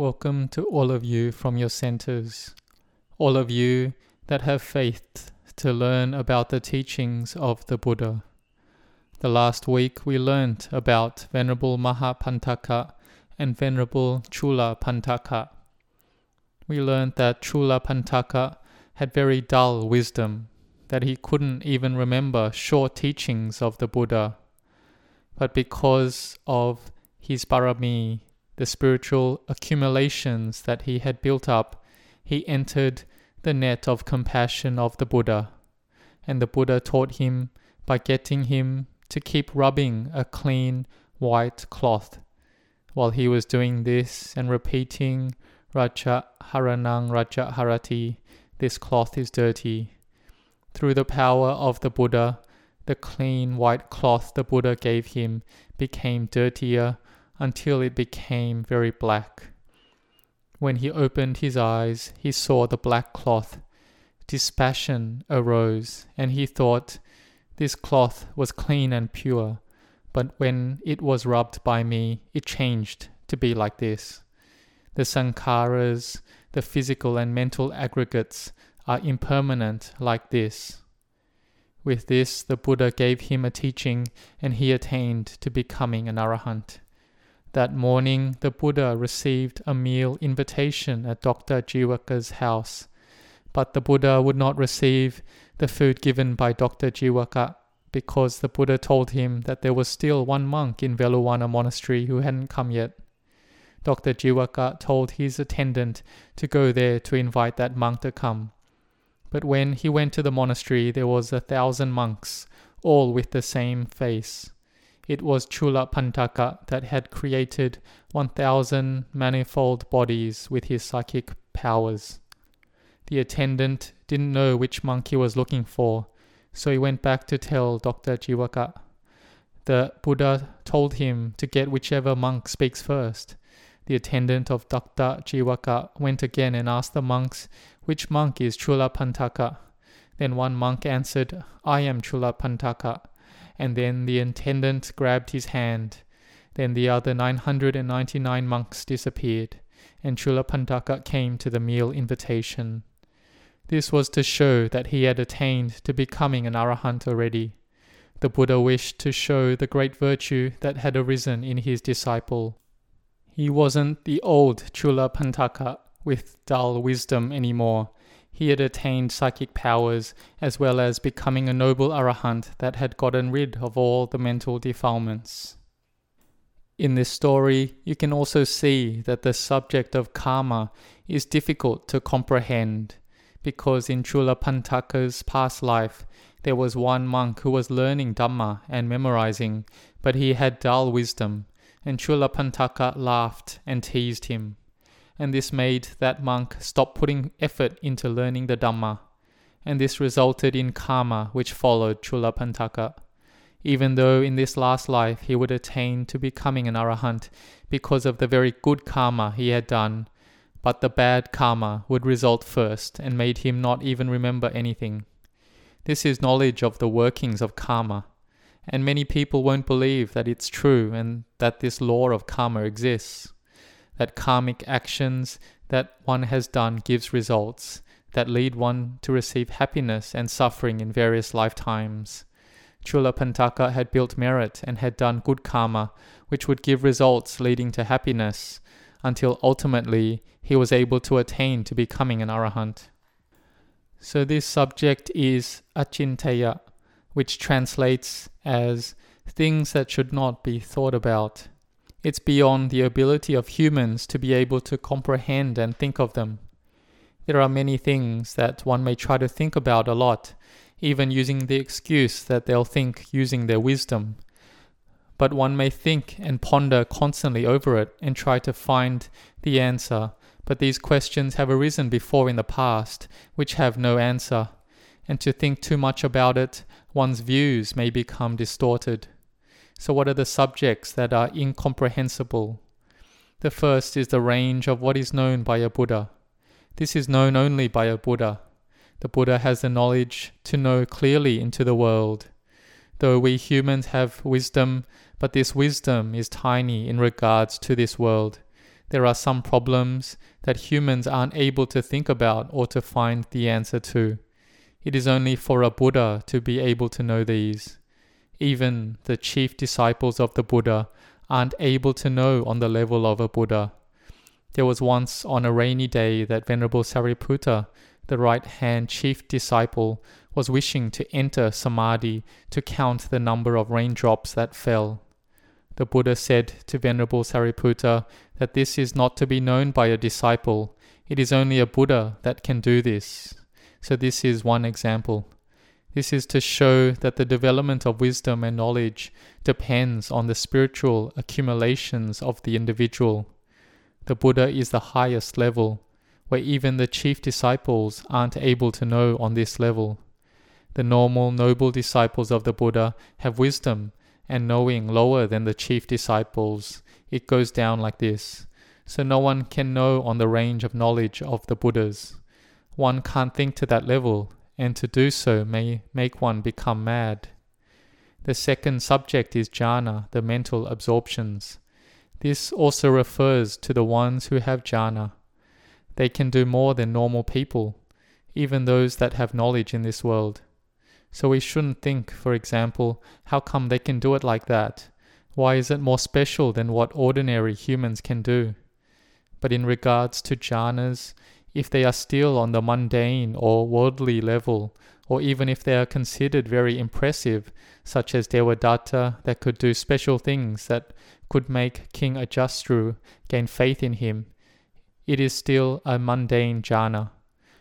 Welcome to all of you from your centers, all of you that have faith to learn about the teachings of the Buddha. The last week we learned about Venerable Mahapantaka and Venerable Chula Pantaka. We learned that Chula Pantaka had very dull wisdom, that he couldn't even remember short teachings of the Buddha. But because of his parami, the spiritual accumulations that he had built up, he entered the net of compassion of the Buddha. And the Buddha taught him by getting him to keep rubbing a clean white cloth. While he was doing this and repeating Raja Haranang Raja Harati, this cloth is dirty. Through the power of the Buddha, the clean white cloth the Buddha gave him became dirtier until it became very black. When he opened his eyes, he saw the black cloth. Dispassion arose, and he thought, This cloth was clean and pure, but when it was rubbed by me, it changed to be like this. The sankharas, the physical and mental aggregates, are impermanent like this. With this, the Buddha gave him a teaching, and he attained to becoming an arahant. That morning, the Buddha received a meal invitation at Dr. Jiwaka's house, but the Buddha would not receive the food given by Dr. Jiwaka because the Buddha told him that there was still one monk in Veluwana monastery who hadn't come yet. Dr. Jiwaka told his attendant to go there to invite that monk to come. But when he went to the monastery, there was a thousand monks, all with the same face. It was Chula Pantaka that had created 1000 manifold bodies with his psychic powers. The attendant didn't know which monk he was looking for, so he went back to tell Dr. Jiwaka. The Buddha told him to get whichever monk speaks first. The attendant of Dr. Jiwaka went again and asked the monks, Which monk is Chula Pantaka? Then one monk answered, I am Chula Pantaka and then the attendant grabbed his hand. Then the other 999 monks disappeared, and Chula Pantaka came to the meal invitation. This was to show that he had attained to becoming an arahant already. The Buddha wished to show the great virtue that had arisen in his disciple. He wasn't the old Chula Pantaka with dull wisdom anymore he had attained psychic powers as well as becoming a noble arahant that had gotten rid of all the mental defilements. In this story, you can also see that the subject of karma is difficult to comprehend because in Chula Pantaka's past life, there was one monk who was learning Dhamma and memorizing, but he had dull wisdom, and Chula Pantaka laughed and teased him and this made that monk stop putting effort into learning the Dhamma, and this resulted in karma which followed Chula Pantaka. Even though in this last life he would attain to becoming an arahant because of the very good karma he had done, but the bad karma would result first and made him not even remember anything. This is knowledge of the workings of karma, and many people won't believe that it's true and that this law of karma exists that karmic actions that one has done gives results that lead one to receive happiness and suffering in various lifetimes. Chula Pantaka had built merit and had done good karma, which would give results leading to happiness, until ultimately he was able to attain to becoming an arahant. So this subject is achintaya, which translates as things that should not be thought about. It's beyond the ability of humans to be able to comprehend and think of them. There are many things that one may try to think about a lot, even using the excuse that they'll think using their wisdom. But one may think and ponder constantly over it and try to find the answer. But these questions have arisen before in the past, which have no answer. And to think too much about it, one's views may become distorted. So, what are the subjects that are incomprehensible? The first is the range of what is known by a Buddha. This is known only by a Buddha. The Buddha has the knowledge to know clearly into the world. Though we humans have wisdom, but this wisdom is tiny in regards to this world. There are some problems that humans aren't able to think about or to find the answer to. It is only for a Buddha to be able to know these. Even the chief disciples of the Buddha aren't able to know on the level of a Buddha. There was once on a rainy day that Venerable Sariputta, the right hand chief disciple, was wishing to enter Samadhi to count the number of raindrops that fell. The Buddha said to Venerable Sariputta that this is not to be known by a disciple, it is only a Buddha that can do this. So, this is one example. This is to show that the development of wisdom and knowledge depends on the spiritual accumulations of the individual. The Buddha is the highest level, where even the chief disciples aren't able to know on this level. The normal noble disciples of the Buddha have wisdom and knowing lower than the chief disciples. It goes down like this. So no one can know on the range of knowledge of the Buddhas. One can't think to that level, and to do so may make one become mad. The second subject is jhana, the mental absorptions. This also refers to the ones who have jhana. They can do more than normal people, even those that have knowledge in this world. So we shouldn't think, for example, how come they can do it like that? Why is it more special than what ordinary humans can do? But in regards to jhanas, if they are still on the mundane or worldly level, or even if they are considered very impressive, such as Devadatta that could do special things that could make King Ajastru gain faith in him, it is still a mundane jhana.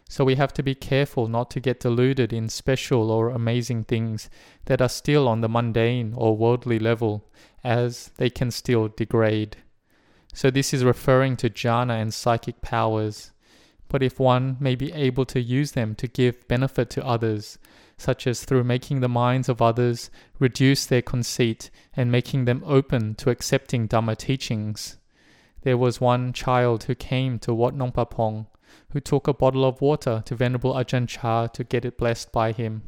So we have to be careful not to get deluded in special or amazing things that are still on the mundane or worldly level, as they can still degrade. So this is referring to jhana and psychic powers. But if one may be able to use them to give benefit to others, such as through making the minds of others reduce their conceit and making them open to accepting Dhamma teachings. There was one child who came to Wat Nong Papong who took a bottle of water to Venerable Ajahn Chah to get it blessed by him.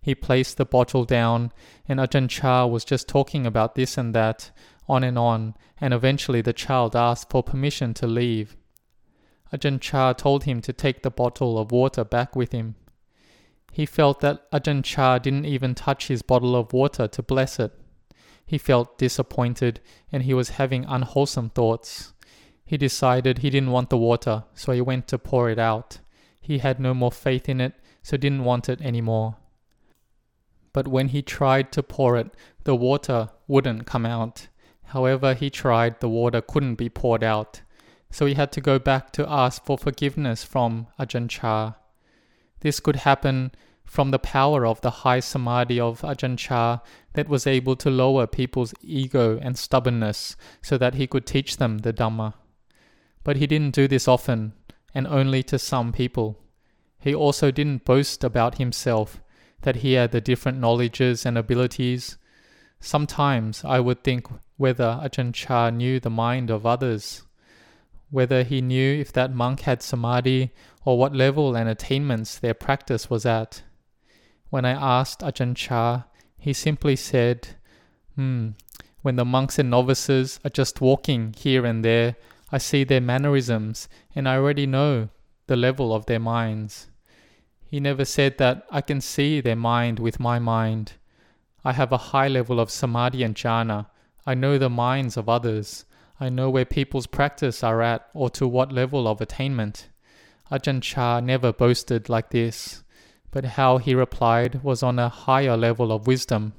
He placed the bottle down, and Ajahn Chah was just talking about this and that, on and on, and eventually the child asked for permission to leave. Ajahn Chah told him to take the bottle of water back with him. He felt that Ajahn Chah didn't even touch his bottle of water to bless it. He felt disappointed and he was having unwholesome thoughts. He decided he didn't want the water, so he went to pour it out. He had no more faith in it, so didn't want it anymore. But when he tried to pour it, the water wouldn't come out. However, he tried, the water couldn't be poured out. So he had to go back to ask for forgiveness from Ajahn Chah. This could happen from the power of the high samadhi of Ajahn Chah that was able to lower people's ego and stubbornness so that he could teach them the Dhamma. But he didn't do this often, and only to some people. He also didn't boast about himself that he had the different knowledges and abilities. Sometimes I would think whether Ajahn Chah knew the mind of others, whether he knew if that monk had samadhi or what level and attainments their practice was at. When I asked Ajahn Chah, he simply said, Hmm, when the monks and novices are just walking here and there, I see their mannerisms and I already know the level of their minds. He never said that I can see their mind with my mind. I have a high level of samadhi and jhana. I know the minds of others. I know where people's practice are at or to what level of attainment. Ajahn Chah never boasted like this, but how he replied was on a higher level of wisdom.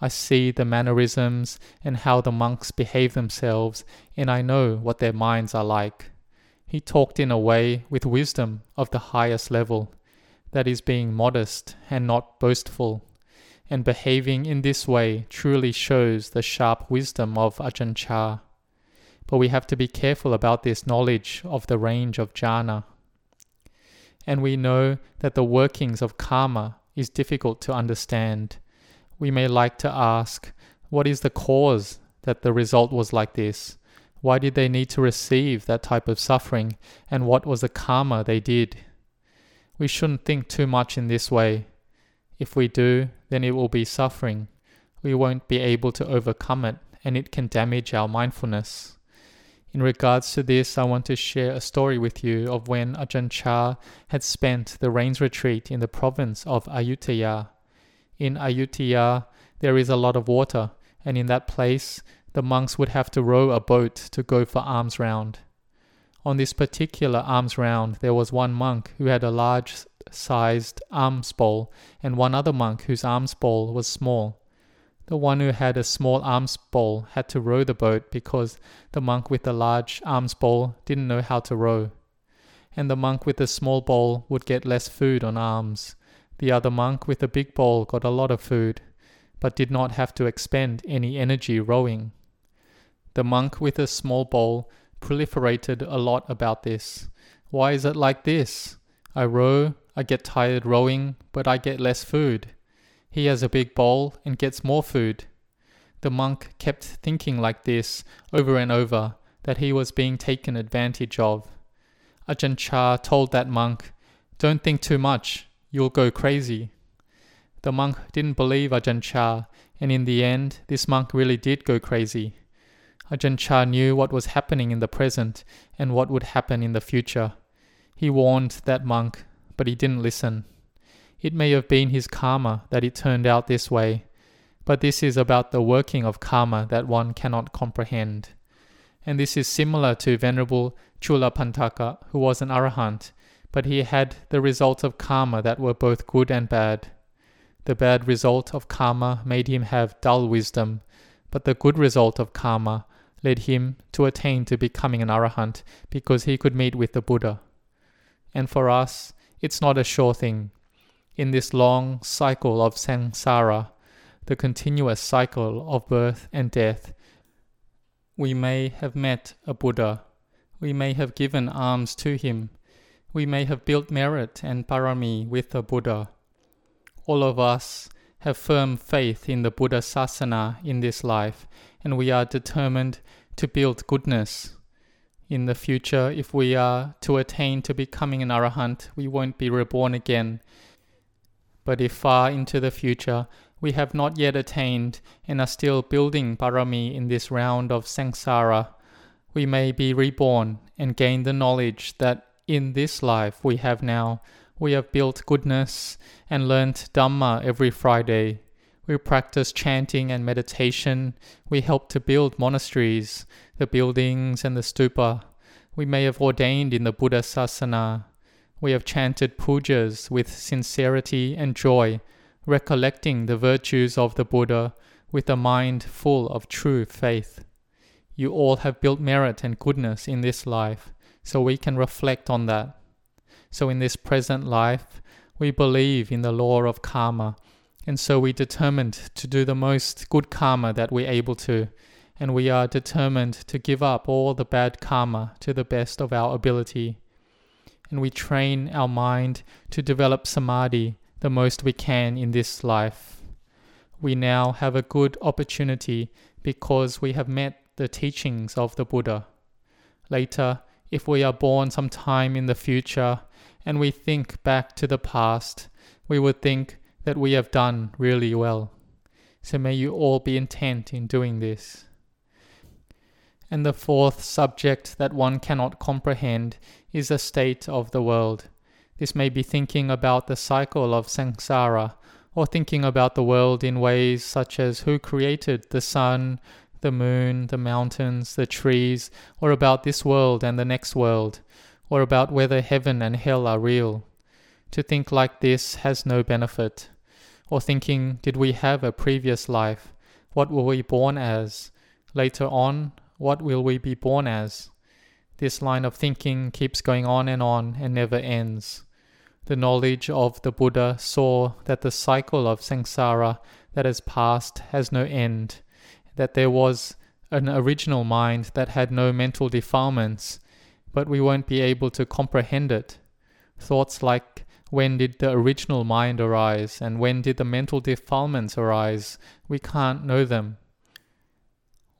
I see the mannerisms and how the monks behave themselves, and I know what their minds are like. He talked in a way with wisdom of the highest level, that is, being modest and not boastful. And behaving in this way truly shows the sharp wisdom of Ajahn Chah. But we have to be careful about this knowledge of the range of jhana. And we know that the workings of karma is difficult to understand we may like to ask, what is the cause that the result was like this? Why did they need to receive that type of suffering? And what was the karma they did? We shouldn't think too much in this way. If we do, then it will be suffering. We won't be able to overcome it, and it can damage our mindfulness. In regards to this, I want to share a story with you of when Ajahn Chah had spent the rains retreat in the province of Ayutthaya. In Ayutthaya, there is a lot of water, and in that place, the monks would have to row a boat to go for alms round. On this particular alms round, there was one monk who had a large sized alms bowl, and one other monk whose alms bowl was small. The one who had a small alms bowl had to row the boat because the monk with the large alms bowl didn't know how to row. And the monk with the small bowl would get less food on alms. The other monk with the big bowl got a lot of food, but did not have to expend any energy rowing. The monk with the small bowl proliferated a lot about this. Why is it like this? I row, I get tired rowing, but I get less food. He has a big bowl and gets more food. The monk kept thinking like this over and over that he was being taken advantage of. Ajahn Chah told that monk, Don't think too much, you'll go crazy. The monk didn't believe Ajahn Chah, and in the end, this monk really did go crazy. Ajahn Chah knew what was happening in the present and what would happen in the future. He warned that monk, but he didn't listen. It may have been his karma that it turned out this way, but this is about the working of karma that one cannot comprehend. And this is similar to Venerable Chula Pantaka, who was an arahant, but he had the results of karma that were both good and bad. The bad result of karma made him have dull wisdom, but the good result of karma led him to attain to becoming an arahant because he could meet with the Buddha. And for us, it's not a sure thing in this long cycle of samsara, the continuous cycle of birth and death, we may have met a Buddha, we may have given alms to him, we may have built merit and parami with a Buddha. All of us have firm faith in the Buddha Sasana in this life, and we are determined to build goodness. In the future, if we are to attain to becoming an arahant, we won't be reborn again but if far into the future we have not yet attained and are still building parami in this round of samsara, we may be reborn and gain the knowledge that in this life we have now, we have built goodness and learnt Dhamma every Friday. We practice chanting and meditation. We help to build monasteries, the buildings and the stupa. We may have ordained in the Buddha Sasana we have chanted pujas with sincerity and joy, recollecting the virtues of the Buddha with a mind full of true faith. You all have built merit and goodness in this life, so we can reflect on that. So in this present life, we believe in the law of karma, and so we determined to do the most good karma that we're able to, and we are determined to give up all the bad karma to the best of our ability and we train our mind to develop samadhi the most we can in this life. We now have a good opportunity because we have met the teachings of the Buddha. Later, if we are born sometime in the future and we think back to the past, we would think that we have done really well. So may you all be intent in doing this. And the fourth subject that one cannot comprehend is the state of the world. This may be thinking about the cycle of samsara, or thinking about the world in ways such as who created the sun, the moon, the mountains, the trees, or about this world and the next world, or about whether heaven and hell are real. To think like this has no benefit. Or thinking, did we have a previous life? What were we born as? Later on, what will we be born as? This line of thinking keeps going on and on and never ends. The knowledge of the Buddha saw that the cycle of samsara that has passed has no end, that there was an original mind that had no mental defilements, but we won't be able to comprehend it. Thoughts like when did the original mind arise and when did the mental defilements arise, we can't know them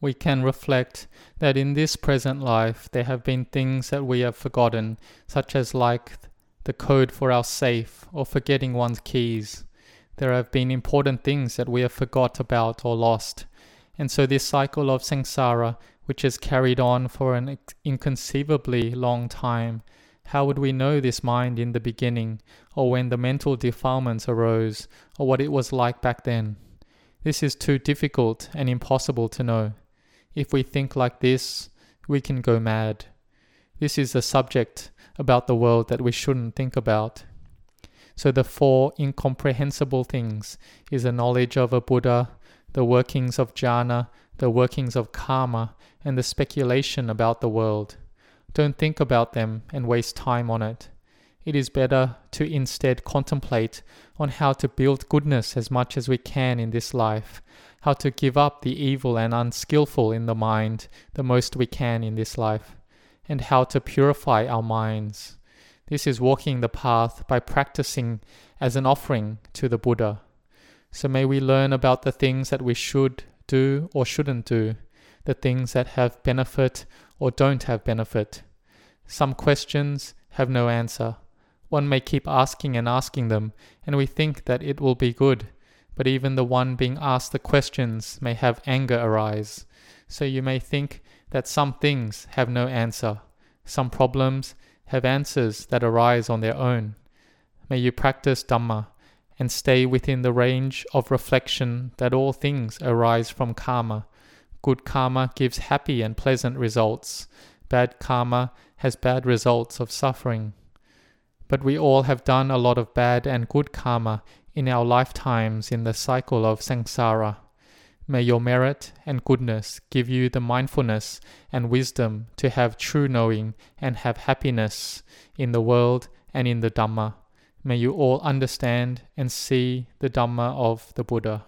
we can reflect that in this present life there have been things that we have forgotten, such as like the code for our safe or forgetting one's keys. There have been important things that we have forgot about or lost. And so this cycle of samsara which is carried on for an inconceivably long time, how would we know this mind in the beginning, or when the mental defilements arose, or what it was like back then? This is too difficult and impossible to know. If we think like this, we can go mad. This is a subject about the world that we shouldn't think about. So the four incomprehensible things is a knowledge of a Buddha, the workings of jhana, the workings of karma, and the speculation about the world. Don't think about them and waste time on it. It is better to instead contemplate on how to build goodness as much as we can in this life, how to give up the evil and unskillful in the mind the most we can in this life, and how to purify our minds. This is walking the path by practicing as an offering to the Buddha. So may we learn about the things that we should do or shouldn't do, the things that have benefit or don't have benefit. Some questions have no answer. One may keep asking and asking them, and we think that it will be good, but even the one being asked the questions may have anger arise. So you may think that some things have no answer, some problems have answers that arise on their own. May you practice Dhamma and stay within the range of reflection that all things arise from karma. Good karma gives happy and pleasant results. Bad karma has bad results of suffering. But we all have done a lot of bad and good karma in our lifetimes in the cycle of samsara. May your merit and goodness give you the mindfulness and wisdom to have true knowing and have happiness in the world and in the Dhamma. May you all understand and see the Dhamma of the Buddha.